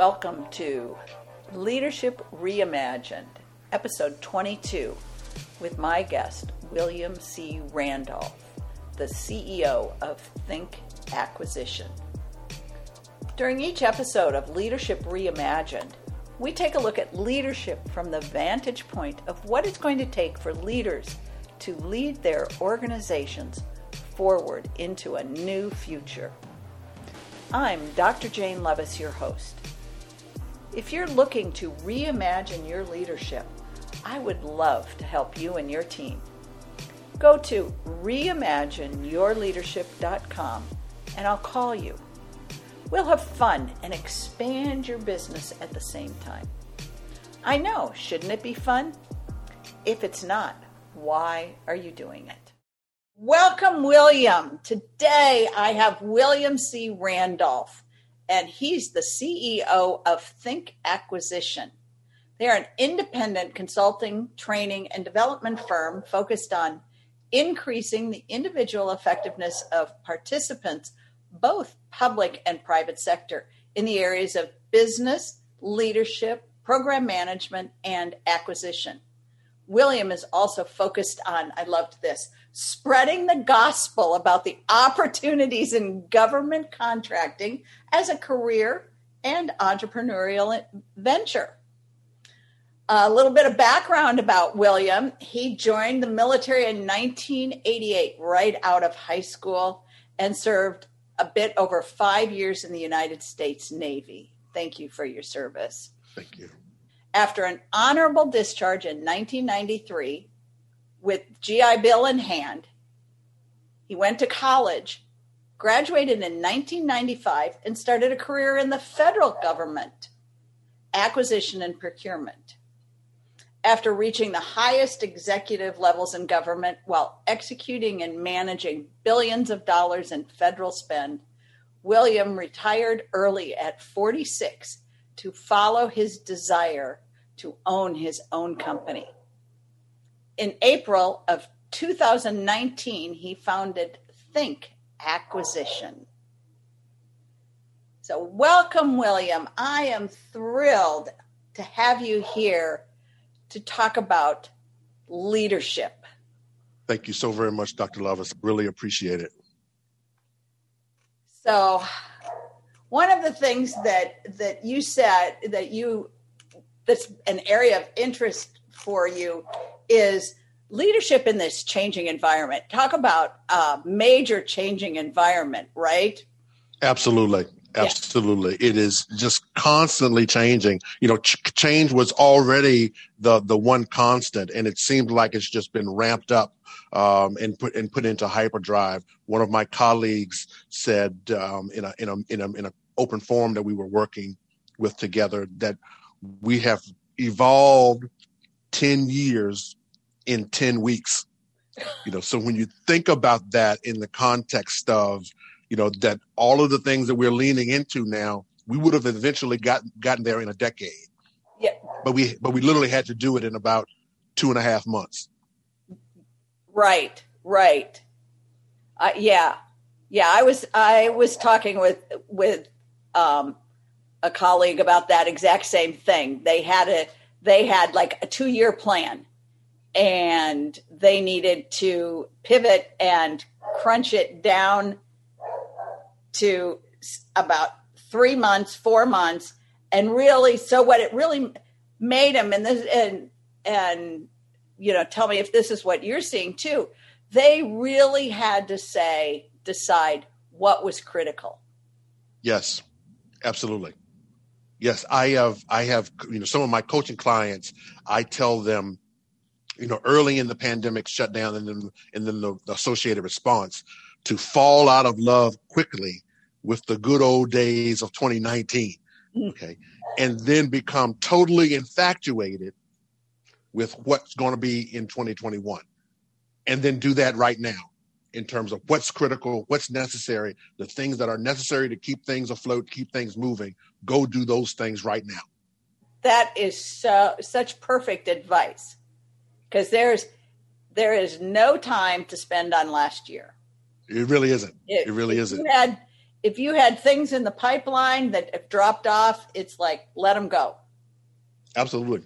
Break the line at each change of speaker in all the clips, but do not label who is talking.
Welcome to Leadership Reimagined, episode 22, with my guest, William C. Randolph, the CEO of Think Acquisition. During each episode of Leadership Reimagined, we take a look at leadership from the vantage point of what it's going to take for leaders to lead their organizations forward into a new future. I'm Dr. Jane Levis, your host. If you're looking to reimagine your leadership, I would love to help you and your team. Go to reimagineyourleadership.com and I'll call you. We'll have fun and expand your business at the same time. I know, shouldn't it be fun? If it's not, why are you doing it? Welcome, William. Today I have William C. Randolph, and he's the CEO of Think Acquisition. They are an independent consulting, training, and development firm focused on increasing the individual effectiveness of participants, both public and private sector, in the areas of business, leadership, program management, and acquisition. William is also focused on, I loved this, spreading the gospel about the opportunities in government contracting as a career and entrepreneurial venture. A little bit of background about William. He joined the military in 1988, right out of high school, and served a bit over five years in the United States Navy. Thank you for your service.
Thank you.
After an honorable discharge in 1993, with GI Bill in hand. He went to college, graduated in 1995, and started a career in the federal government, acquisition and procurement. After reaching the highest executive levels in government while executing and managing billions of dollars in federal spend, William retired early at 46 to follow his desire to own his own company in April of 2019, he founded Think Acquisition. So, welcome, William. I am thrilled to have you here to talk about leadership.
Thank you so very much, Dr. Levis. Really appreciate it.
So, one of the things that that you said that you that's an area of interest for you is leadership in this changing environment. Talk about a major changing environment, right?
Absolutely. Absolutely. Yeah. It is just constantly changing. You know, ch- change was already the, the one constant and it seemed like it's just been ramped up, um, and put, and put into hyperdrive. One of my colleagues said, um, in a, in a, in a, in a open forum that we were working with together that we have evolved 10 years in 10 weeks. You know, so when you think about that in the context of, you know, that all of the things that we're leaning into now, we would have eventually gotten gotten there in a decade.
Yeah.
But we but we literally had to do it in about two and a half months.
Right, right. Uh, yeah, yeah. I was I was talking with with um, a colleague about that exact same thing. They had a they had like a two year plan and they needed to pivot and crunch it down to about three months, four months, and really. So what it really made them, and this, and and you know, tell me if this is what you're seeing too. They really had to say, decide what was critical.
Yes, absolutely. Yes, I have. I have. You know, some of my coaching clients. I tell them you know, early in the pandemic shutdown and then and then the, the associated response to fall out of love quickly with the good old days of 2019. Mm. Okay. And then become totally infatuated with what's going to be in 2021. And then do that right now in terms of what's critical, what's necessary, the things that are necessary to keep things afloat, keep things moving. Go do those things right now.
That is so, such perfect advice because there's there is no time to spend on last year.
It really isn't. It, it really isn't.
You had if you had things in the pipeline that have dropped off, it's like let them go.
Absolutely.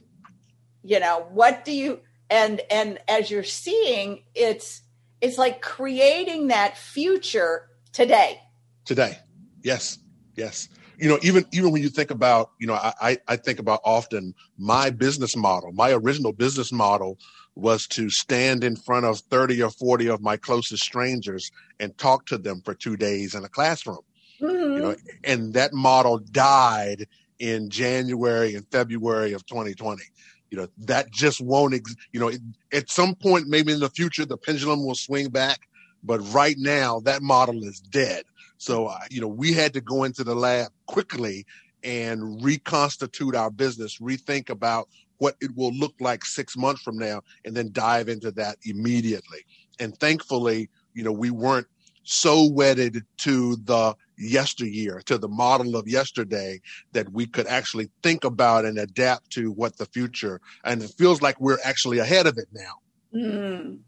You know, what do you and and as you're seeing, it's it's like creating that future today.
Today. Yes. Yes. You know, even even when you think about, you know, I I think about often my business model, my original business model was to stand in front of 30 or 40 of my closest strangers and talk to them for two days in a classroom. Mm-hmm. You know, and that model died in January and February of 2020. You know, that just won't, ex- you know, it, at some point, maybe in the future, the pendulum will swing back. But right now, that model is dead. So, uh, you know, we had to go into the lab quickly and reconstitute our business, rethink about what it will look like six months from now, and then dive into that immediately. And thankfully, you know, we weren't so wedded to the yesteryear, to the model of yesterday, that we could actually think about and adapt to what the future. And it feels like we're actually ahead of it now. Mm.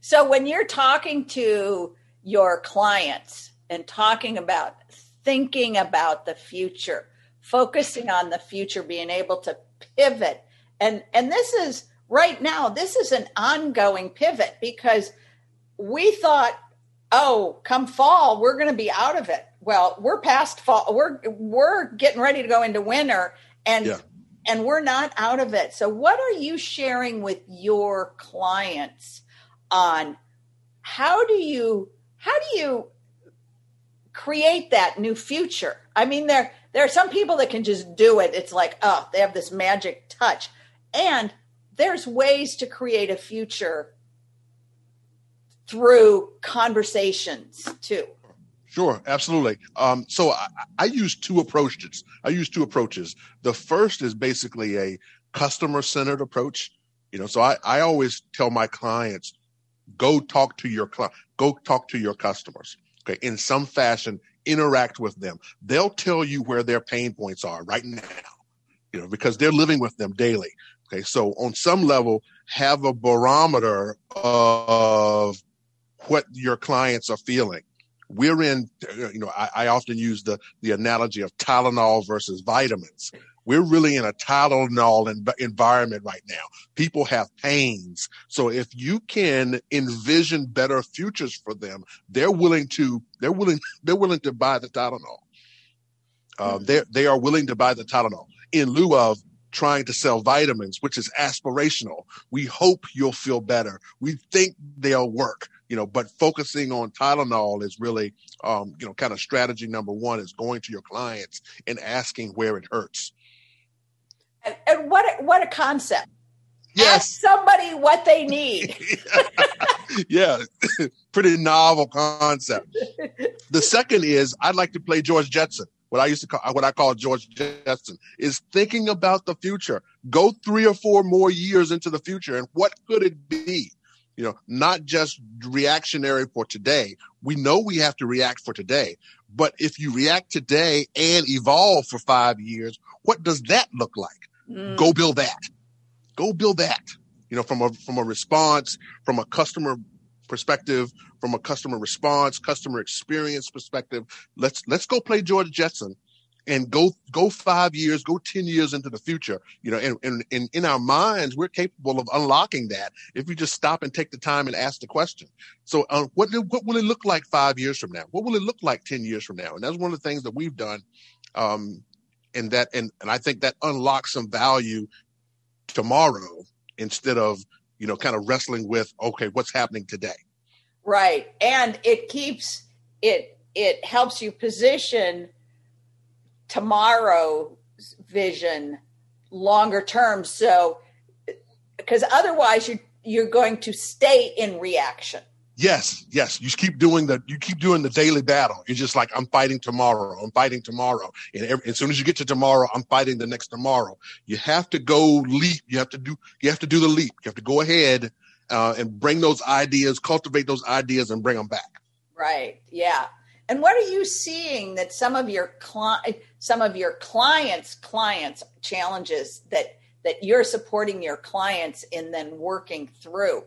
So when you're talking to your clients and talking about thinking about the future, focusing on the future, being able to pivot. And and this is right now, this is an ongoing pivot because we thought, oh, come fall, we're going to be out of it. Well, we're past fall. We're we're getting ready to go into winter and yeah. and we're not out of it. So what are you sharing with your clients on how do you how do you create that new future? I mean, there there are some people that can just do it. It's like, oh, they have this magic touch. And there's ways to create a future through conversations too.
Sure, absolutely. Um, so I, I, use two approaches. I use two approaches. The first is basically a customer centered approach. You know, so I, I always tell my clients, go talk to your client, go talk to your customers. Okay, in some fashion, interact with them. They'll tell you where their pain points are right now, you know, because they're living with them daily. Okay. So on some level, have a barometer of what your clients are feeling. We're in, you know, I, I often use the, the analogy of Tylenol versus vitamins. We're really in a Tylenol environment right now. People have pains. So if you can envision better futures for them, they're willing to, they're willing, they're willing to buy the Tylenol. Uh, mm-hmm. they they are willing to buy the Tylenol in lieu of trying to sell vitamins, which is aspirational. We hope you'll feel better. We think they'll work, you know, but focusing on Tylenol is really, um, you know, kind of strategy number one is going to your clients and asking where it hurts.
And, and what a, what a concept!
Yes,
Ask somebody what they need.
yeah, pretty novel concept. The second is I'd like to play George Jetson. What I used to call what I call George Jetson is thinking about the future. Go three or four more years into the future, and what could it be? You know, not just reactionary for today. We know we have to react for today, but if you react today and evolve for five years, what does that look like? Mm. Go build that. Go build that. You know, from a from a response, from a customer perspective, from a customer response, customer experience perspective. Let's let's go play George Jetson and go go five years, go ten years into the future. You know, and, and, and in our minds, we're capable of unlocking that if we just stop and take the time and ask the question. So, uh, what what will it look like five years from now? What will it look like ten years from now? And that's one of the things that we've done um, and that and, and I think that unlocks some value tomorrow instead of you know kind of wrestling with okay what's happening today?
Right and it keeps it it helps you position tomorrow's vision longer term so because otherwise you you're going to stay in reaction
Yes, yes. You keep doing the you keep doing the daily battle. You're just like I'm fighting tomorrow. I'm fighting tomorrow. And every, as soon as you get to tomorrow, I'm fighting the next tomorrow. You have to go leap. You have to do you have to do the leap. You have to go ahead uh, and bring those ideas, cultivate those ideas, and bring them back.
Right. Yeah. And what are you seeing that some of your cli- some of your clients clients challenges that that you're supporting your clients in then working through?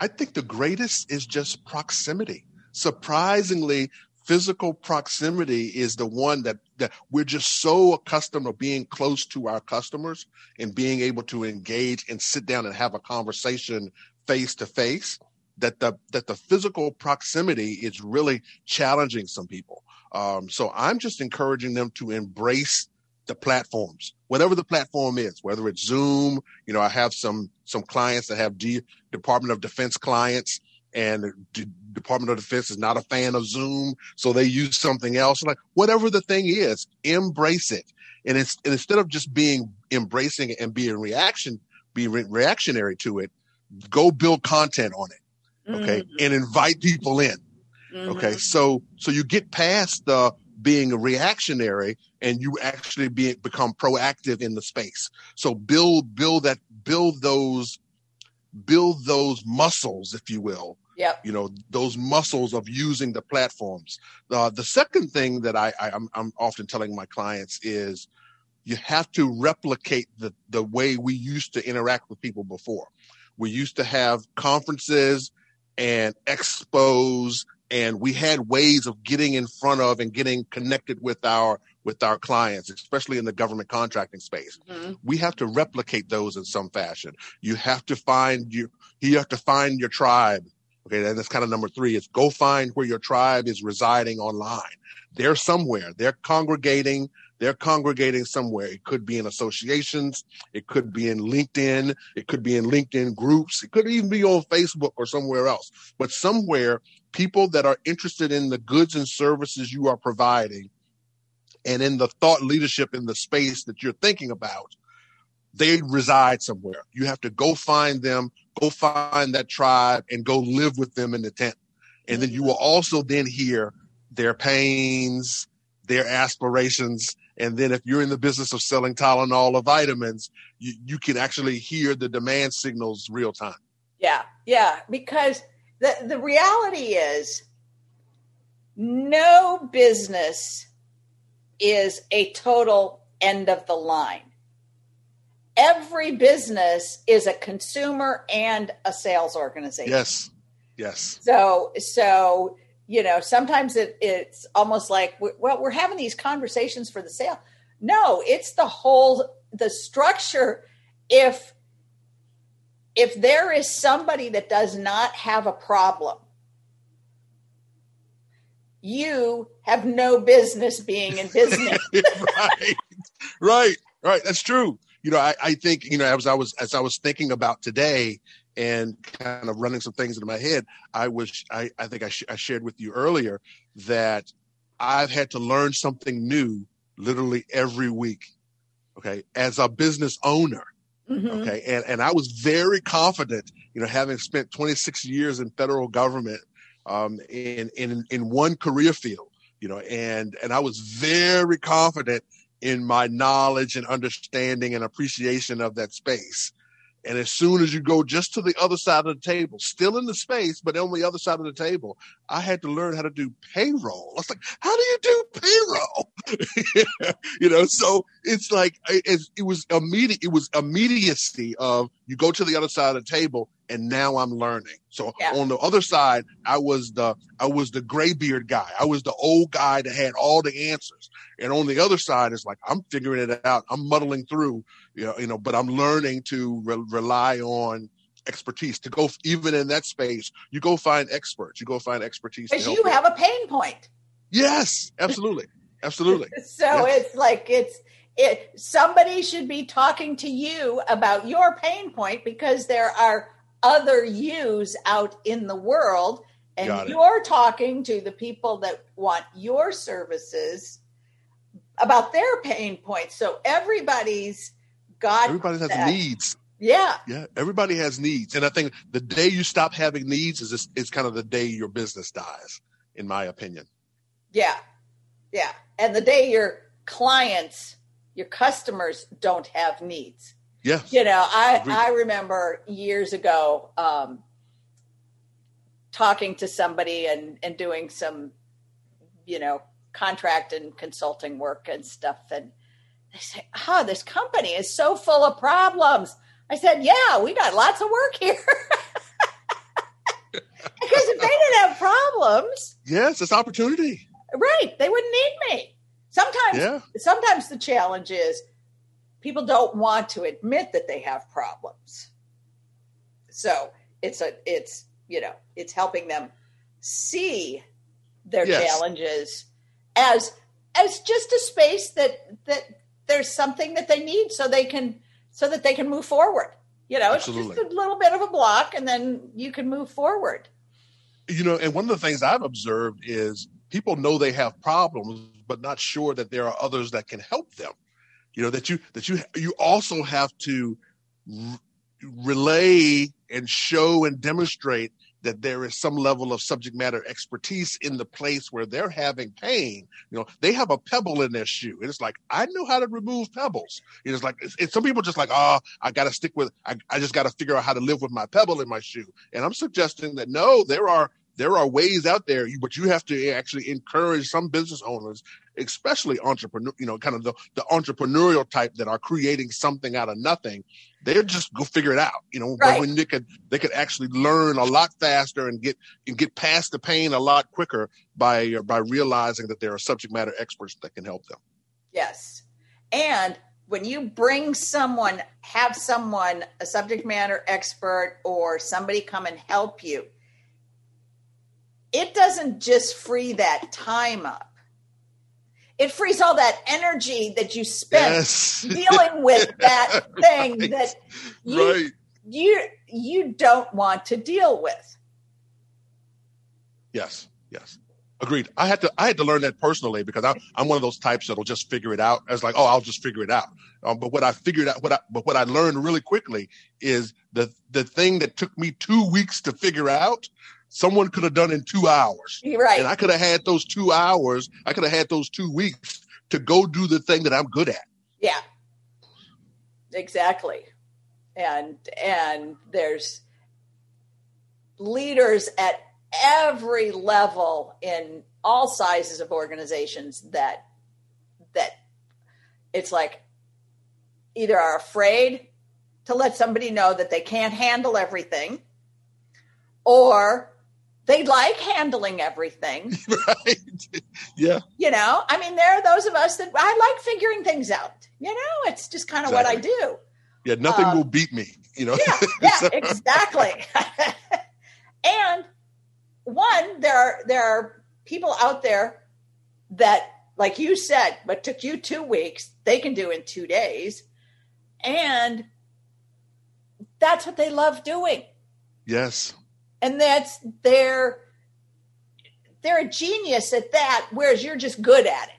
I think the greatest is just proximity. Surprisingly, physical proximity is the one that that we're just so accustomed to being close to our customers and being able to engage and sit down and have a conversation face to face that the that the physical proximity is really challenging some people um, so i'm just encouraging them to embrace the platforms whatever the platform is whether it's zoom you know i have some some clients that have D, department of defense clients and D- Department of Defense is not a fan of Zoom, so they use something else. Like whatever the thing is, embrace it. And it's and instead of just being embracing it and being reaction, be re- reactionary to it, go build content on it. Okay, mm-hmm. and invite people in. Mm-hmm. Okay, so so you get past the being a reactionary and you actually be, become proactive in the space. So build build that build those build those muscles, if you will,
Yep.
You know, those muscles of using the platforms. Uh, the second thing that I, I I'm, I'm often telling my clients is you have to replicate the, the way we used to interact with people before. We used to have conferences and expos and we had ways of getting in front of and getting connected with our with our clients especially in the government contracting space mm-hmm. we have to replicate those in some fashion you have to find you you have to find your tribe Okay, and that's kind of number three is go find where your tribe is residing online. They're somewhere. They're congregating. They're congregating somewhere. It could be in associations. It could be in LinkedIn. It could be in LinkedIn groups. It could even be on Facebook or somewhere else. But somewhere, people that are interested in the goods and services you are providing and in the thought leadership in the space that you're thinking about, they reside somewhere. You have to go find them, go find that tribe and go live with them in the tent. And then you will also then hear their pains, their aspirations. And then if you're in the business of selling Tylenol or vitamins, you, you can actually hear the demand signals real time.
Yeah. Yeah. Because the, the reality is no business is a total end of the line every business is a consumer and a sales organization.
Yes. Yes.
So, so you know, sometimes it, it's almost like, well, we're having these conversations for the sale. No, it's the whole the structure. If if there is somebody that does not have a problem, you have no business being in business.
right, right, right. That's true you know, I, I think, you know, as I was as I was thinking about today and kind of running some things into my head, I was I, I think I, sh- I shared with you earlier that I've had to learn something new literally every week. Okay, as a business owner. Mm-hmm. Okay, and and I was very confident, you know, having spent 26 years in federal government, um, in in in one career field, you know, and and I was very confident in my knowledge and understanding and appreciation of that space. And as soon as you go just to the other side of the table, still in the space, but on the other side of the table, I had to learn how to do payroll. I was like, how do you do payroll? you know, so it's like, it, it was immediate. It was immediacy of you go to the other side of the table and now I'm learning. So yeah. on the other side, I was the I was the graybeard guy. I was the old guy that had all the answers. And on the other side, it's like I'm figuring it out. I'm muddling through, you know, you know but I'm learning to re- rely on expertise to go even in that space. You go find experts. You go find expertise.
Because you have a pain point.
Yes, absolutely, absolutely.
so yes. it's like it's it. Somebody should be talking to you about your pain point because there are other yous out in the world. And you're talking to the people that want your services about their pain points. So everybody's got
everybody has that. needs.
Yeah.
Yeah everybody has needs. And i think the day you stop having needs is just, is kind of the day your business dies in my opinion.
Yeah. Yeah. And the day your clients your customers don't have needs
yeah.
You know, I Agreed. I remember years ago um, talking to somebody and and doing some, you know, contract and consulting work and stuff, and they say, "Oh, this company is so full of problems." I said, "Yeah, we got lots of work here." because if they didn't have problems,
yes, it's opportunity.
Right. They wouldn't need me. Sometimes,
Yeah.
sometimes the challenge is people don't want to admit that they have problems. So it's a, it's, you know, it's helping them see their
Yes.
challenges as, as just a space that, that there's something that they need so they can, so that they can move forward. You know, it's just a little bit of a block and then you can move forward.
you know, and one of the things I've observed is people know they have problems, but not sure that there are others that can help them. You know that you that you you also have to relay and show and demonstrate that there is some level of subject matter expertise in the place where they're having pain. You know, they have a pebble in their shoe, and it's like I know how to remove pebbles. It's like it's, it's some people just like, oh, I got to stick with. I, I just got to figure out how to live with my pebble in my shoe. And I'm suggesting that no, there are there are ways out there, but you have to actually encourage some business owners, especially entrepreneur, you know, kind of the, the entrepreneurial type that are creating something out of nothing. They're just go figure it out, you know.
Right.
But when they could they could actually learn a lot faster and get and get past the pain a lot quicker by by realizing that there are subject matter experts that can help them.
Yes. And when you bring someone, have someone, a subject matter expert or somebody come and help you, it doesn't just free that time up. It frees all that energy that you spent
Yes.
dealing with that thing
Right.
that you,
right.
you you don't want to deal with.
Yes, yes. Agreed. I had to I had to learn that personally because I'm I'm one of those types that'll just figure it out. As like, oh, I'll just figure it out. Um, but what I figured out, what I but what I learned really quickly is the the thing that took me two weeks to figure out, someone could have done in two hours,
right.
and I could have had those two hours. I could have had those two weeks to go do the thing that I'm good at.
Yeah. Exactly. And and there's leaders at every level in all sizes of organizations that that it's like either are afraid to let somebody know that they can't handle everything or they like handling everything
right? yeah.
you know i mean there are those of us that i like figuring things out you know it's just kind of what i do
Yeah. Nothing
Um,
will beat me. You know.
yeah yeah
So-
exactly and one there are there are people out there that like you said what took you two weeks they can do in two days and that's what they love doing
yes.
And that's their they're a genius at that whereas you're just good at it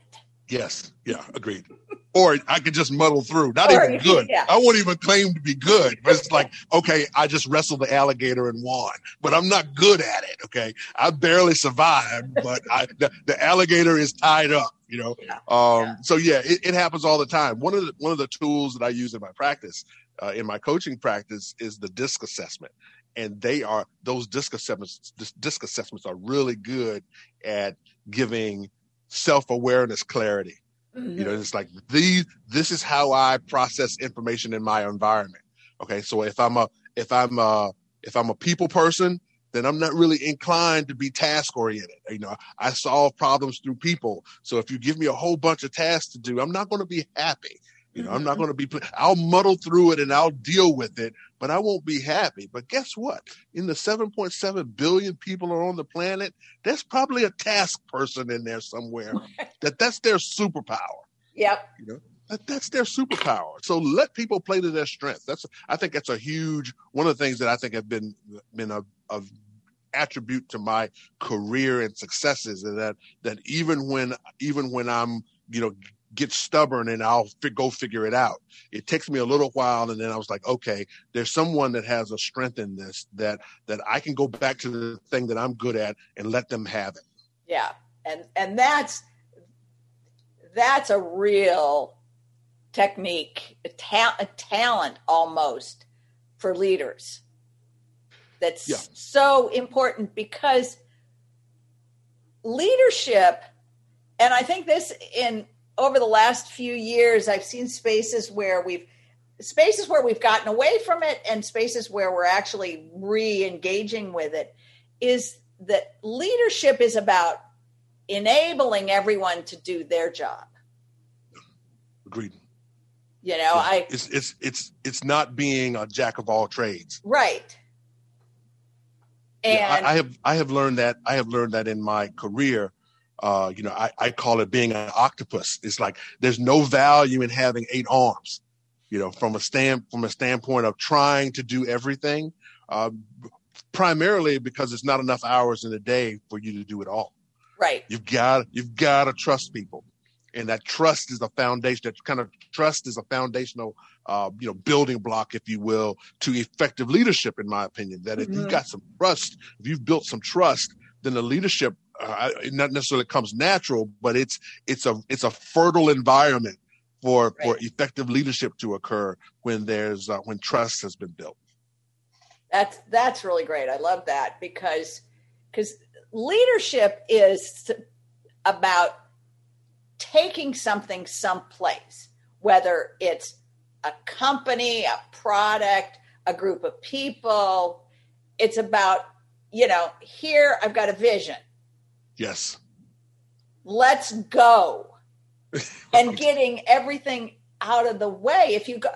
Yes. Yeah. Agreed. Or I could just muddle through. Not
Or
even good.
yeah.
I won't even claim to be good. But it's like, okay, I just wrestled the alligator and won, but I'm not good at it. Okay. I barely survived, but I, the, the alligator is tied up, you know?
Yeah.
Um,
Yeah.
so yeah, it, it happens all the time. One of the, one of the tools that I use in my practice, uh, in my coaching practice is the disc assessment. And they are, those disc assessments, disc assessments are really good at giving self-awareness clarity. You know, mm-hmm. it's like these. This is how I process information in my environment. Okay, so if I'm a if I'm a if I'm a people person, then I'm not really inclined to be task oriented. You know, I solve problems through people. So if you give me a whole bunch of tasks to do, I'm not going to be happy. You know, I'm not mm-hmm. going to be. I'll muddle through it and I'll deal with it, but I won't be happy. But guess what? In the 7.7 billion people are on the planet, there's probably a task person in there somewhere that that's their superpower.
yep You know?
That, that's their superpower. So let people play to their strengths. That's I think that's a huge one of the things that I think have been been a, a attribute to my career and successes, and that that even when even when I'm you know get stubborn and I'll fi- go figure it out. It takes me a little while, and then I was like, okay, there's someone that has a strength in this that that I can go back to the thing that I'm good at and let them have it.
Yeah, and and that's that's a real technique, a, ta- a talent almost for leaders. That's
Yeah.
so important because leadership, and I think this in over the last few years, I've seen spaces where we've spaces where we've gotten away from it and spaces where we're actually re-engaging with it is that leadership is about enabling everyone to do their job.
Agreed.
You know, I
it's it's it's it's not being a jack of all trades.
Right.
And yeah, I, I, have I have learned that I have learned that in my career. Uh, you know, I, I call it being an octopus. It's like there's no value in having eight arms. You know, from a stand from a standpoint of trying to do everything, uh, primarily because it's not enough hours in a day for you to do it all.
Right.
You've got you've got to trust people and that trust is a foundation that kind of trust is a foundational uh, you know building block if you will to effective leadership in my opinion that if mm-hmm. you've got some trust if you've built some trust then the leadership uh, not necessarily comes natural but it's it's a it's a fertile environment for right. for effective leadership to occur when there's uh, when trust has been built
that's that's really great i love that because because leadership is about taking something someplace, whether it's a company, a product, a group of people. It's about, you know, here I've got a vision.
Yes.
Let's go. and getting everything out of the way. If you go,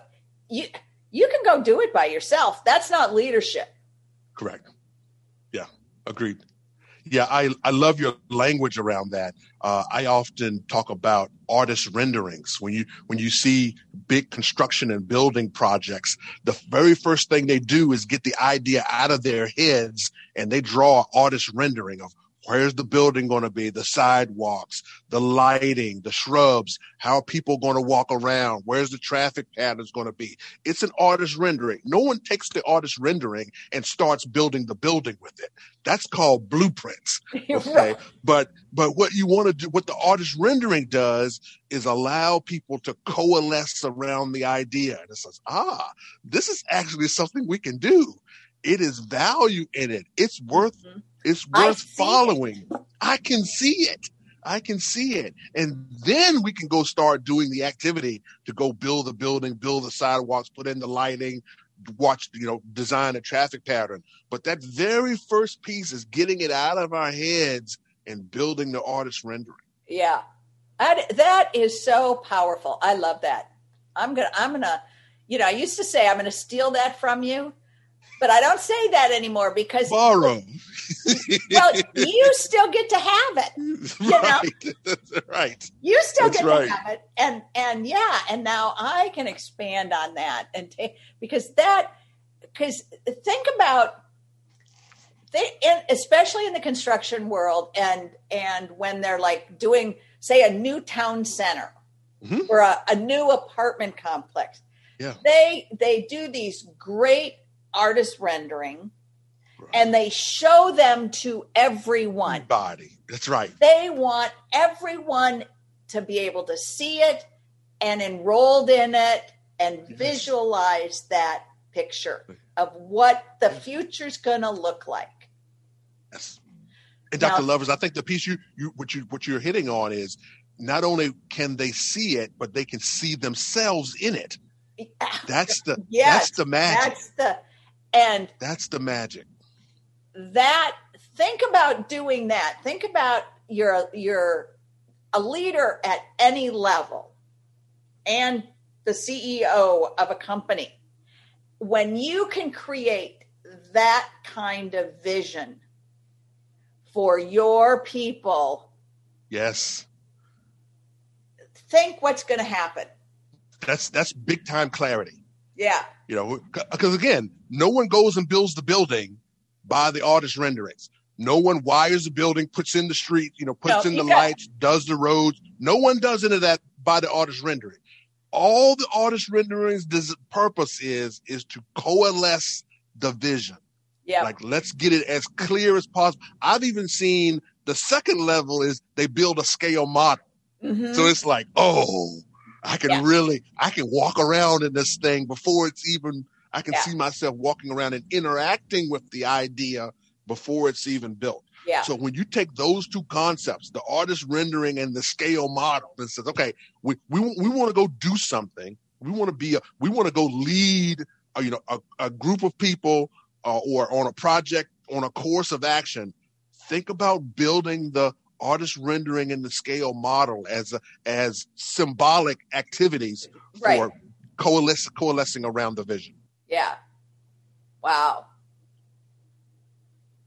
you, you can go do it by yourself. That's not leadership.
Correct. Yeah, agreed. Yeah, I, I love your language around that. Uh, I often talk about artist renderings. When you when you see big construction and building projects, the very first thing they do is get the idea out of their heads and they draw artist rendering of Where's the building going to be? The sidewalks, the lighting, the shrubs. How are people going to walk around? Where's the traffic patterns going to be? It's an artist rendering. No one takes the artist rendering and starts building the building with it. That's called blueprints. Okay. but, but what you want to do, what the artist rendering does is allow people to coalesce around the idea. And it says, ah, this is actually something we can do. It is value in it. It's worth mm-hmm it's worth following. It. I can see it. I can see it. And then we can go start doing the activity to go build the building, build the sidewalks, put in the lighting, watch, you know, design a traffic pattern. But that very first piece is getting it out of our heads and building the artist rendering.
Yeah. That, that is so powerful. I love that. I'm going to, I'm going to, you know, I used to say, I'm going to steal that from you but I don't say that anymore because
borrow.
well, you still get to have it. You
right. know, That's right.
You still That's get right. to have it, and and yeah, and now I can expand on that and take because that because think about they, in, especially in the construction world, and and when they're like doing say a new town center mm-hmm. or a, a new apartment complex.
Yeah.
They they do these great artist rendering right. and they show them to everyone.
Body. That's right.
They want everyone to be able to see it and enrolled in it and yes. visualize that picture of what the future's going to look like.
Yes. And Dr. Now, Levis, I think the piece you, you what you what you're hitting on is not only can they see it, but they can see themselves in it. That's the yes, that's the magic.
That's the and
that's the magic.
That think about doing that. Think about you're you're a leader at any level and the CEO of a company. When you can create that kind of vision for your people.
Yes.
Think what's going to happen.
That's that's big time clarity.
Yeah.
You know, because again, no one goes and builds the building by the artist renderings. No one wires the building, puts in the street, you know, puts no, in the got- lights, does the roads. No one does any of that by the artist rendering. All the artist renderings purpose is is to coalesce the vision.
Yeah.
Like let's get it as clear as possible. I've even seen the second level is they build a scale model. Mm-hmm. So it's like, oh, I can yeah. really, I can walk around in this thing before it's even, I can yeah. see myself walking around and interacting with the idea before it's even built.
Yeah.
So when you take those two concepts, the artist rendering and the scale model, and says, okay, we, we, we want to go do something. We want to be, a, we want to go lead, a, you know, a, a group of people uh, or on a project, on a course of action. Think about building the artist rendering and the scale model as a, as symbolic activities
Right.
for coalesce, coalescing around the vision.
Yeah. Wow.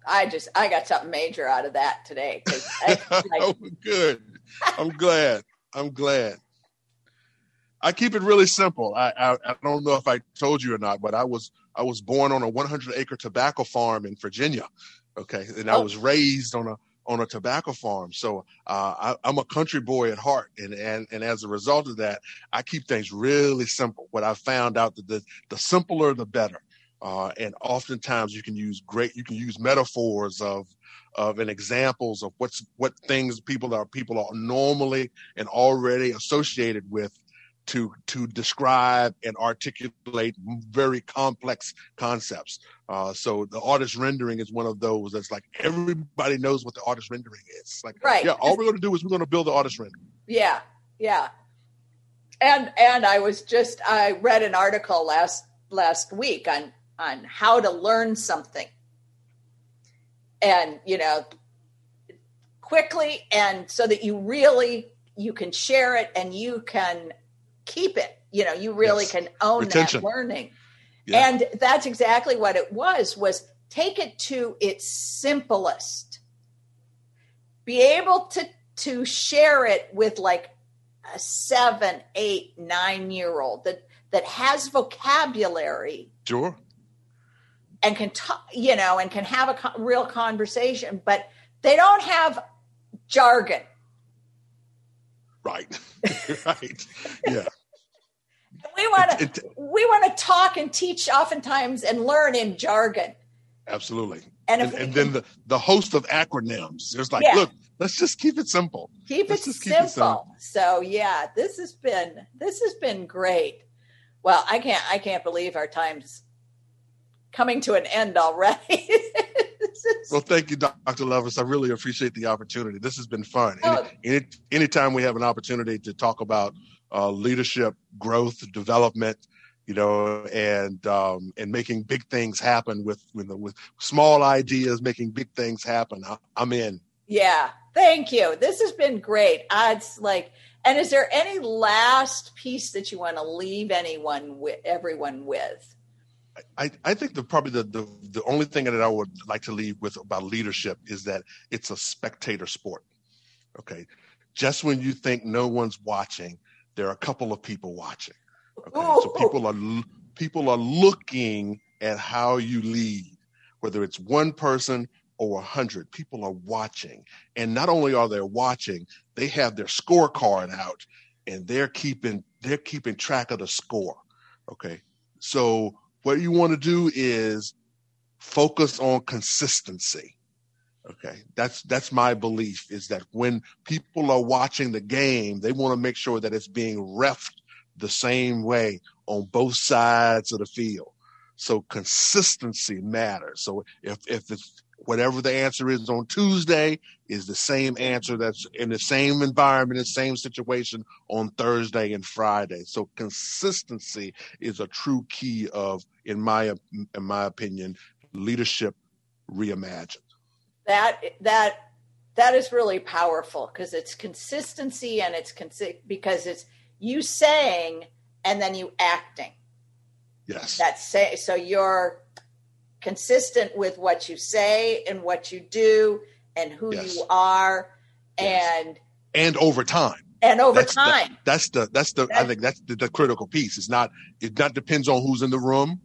I just I got something major out of that today. I- like,
oh, good. I'm glad. I'm glad. I keep it really simple. I, I I don't know if I told you or not, but I was I was born on a 100 acre tobacco farm in Virginia. Okay, and I
Oh.
was raised on a on a tobacco farm. So uh, I, I'm a country boy at heart, and and and as a result of that, I keep things really simple. What I found out that the the simpler the better. Uh, and oftentimes you can use great you can use metaphors of of and examples of what's what things people are people are normally and already associated with to to describe and articulate very complex concepts. Uh, so the artist rendering is one of those that's like everybody knows what the artist rendering is. Like,
Right.
yeah, all we're going to do is we're going to build the artist rendering.
yeah, yeah. And and I was just I read an article last last week on on how to learn something. And you know quickly and so that you really you can share it and you can keep it. You know, you really
Yes.
can own
Retention.
that learning.
Yeah.
And that's exactly what it was was take it to its simplest. Be able to to share it with like a seven, eight, nine year old that that has vocabulary
Sure.
and can talk, you know, and can have a co- real conversation, but they don't have jargon.
Right. right. Yeah.
We want to we want to talk and teach oftentimes and learn in jargon.
absolutely.
And
And, and
can
then the, the host of acronyms. There's like,
Yeah.
look, let's just keep it simple.
keep it
just keep it
simple. so yeah, this has been this has been great. Well, I can't I can't believe our time's coming to an end already.
Well, thank you, Dr. Levis. I really appreciate the opportunity. This has been fun. Any,
Oh.
any, anytime we have an opportunity to talk about uh, leadership, growth, development, you know, and um, and making big things happen with with, with small ideas, making big things happen, I, I'm in.
yeah, thank you. This has been great. Uh, It's like, and is there any last piece that you want to leave anyone with everyone with?
I, I think the probably the, the the only thing that I would like to leave with about leadership is that it's a spectator sport. Okay. Just when you think no one's watching, there are a couple of people watching. Okay. So people are people are looking at how you lead, whether it's one person or a hundred. People are watching. And not only are they watching, they have their scorecard out and they're keeping they're keeping track of the score. Okay. So what you want to do is focus on consistency. Okay. That's that's my belief is that when people are watching the game they want to make sure that it's being refed the same way on both sides of the field. So consistency matters. So if if it's whatever the answer is on tuesday is the same answer that's in the same environment the same situation on thursday and friday. So consistency is a true key of in my in my opinion leadership reimagined.
That that that is really powerful because it's consistency and it's consi- because it's you saying and then you acting.
Yes.
That's say so you're consistent with what you say and what you do and who
Yes.
you are
Yes.
and
and over time
and over
That's the-
time
that's the that's the i think that's the, the critical piece it's not it not depends on who's in the room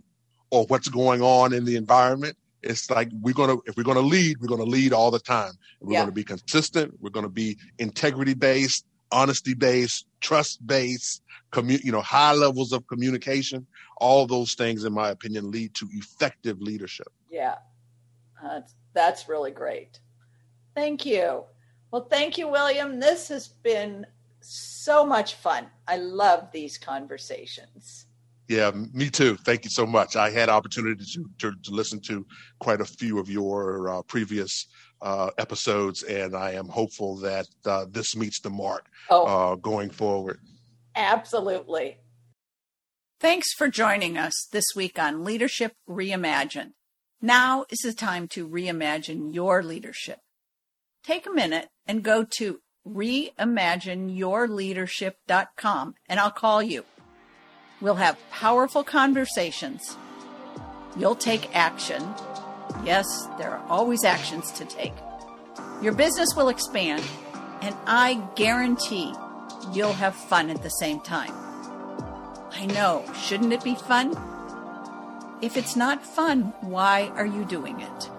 or what's going on in the environment it's like we're gonna if we're gonna lead we're gonna lead all the time we're
Yeah.
gonna be consistent we're gonna be integrity based honesty based trust based commu- you know high levels of communication all those things in my opinion lead to effective leadership.
Yeah. That's, that's really great. Thank you. Well thank you william. This has been so much fun. I love these conversations.
Yeah, me too. Thank you so much. I had opportunity to to, to listen to quite a few of your uh, previous uh, episodes, and I am hopeful that uh, this meets the mark
oh.
uh, going forward.
Absolutely. Thanks for joining us this week on Leadership Reimagined. Now is the time to reimagine your leadership. take a minute and go to reimagineyourleadership.com and I'll call you. We'll have powerful conversations. You'll take action. Yes, there are always actions to take. Your business will expand, and I guarantee you'll have fun at the same time. I know, shouldn't it be fun? If it's not fun, why are you doing it?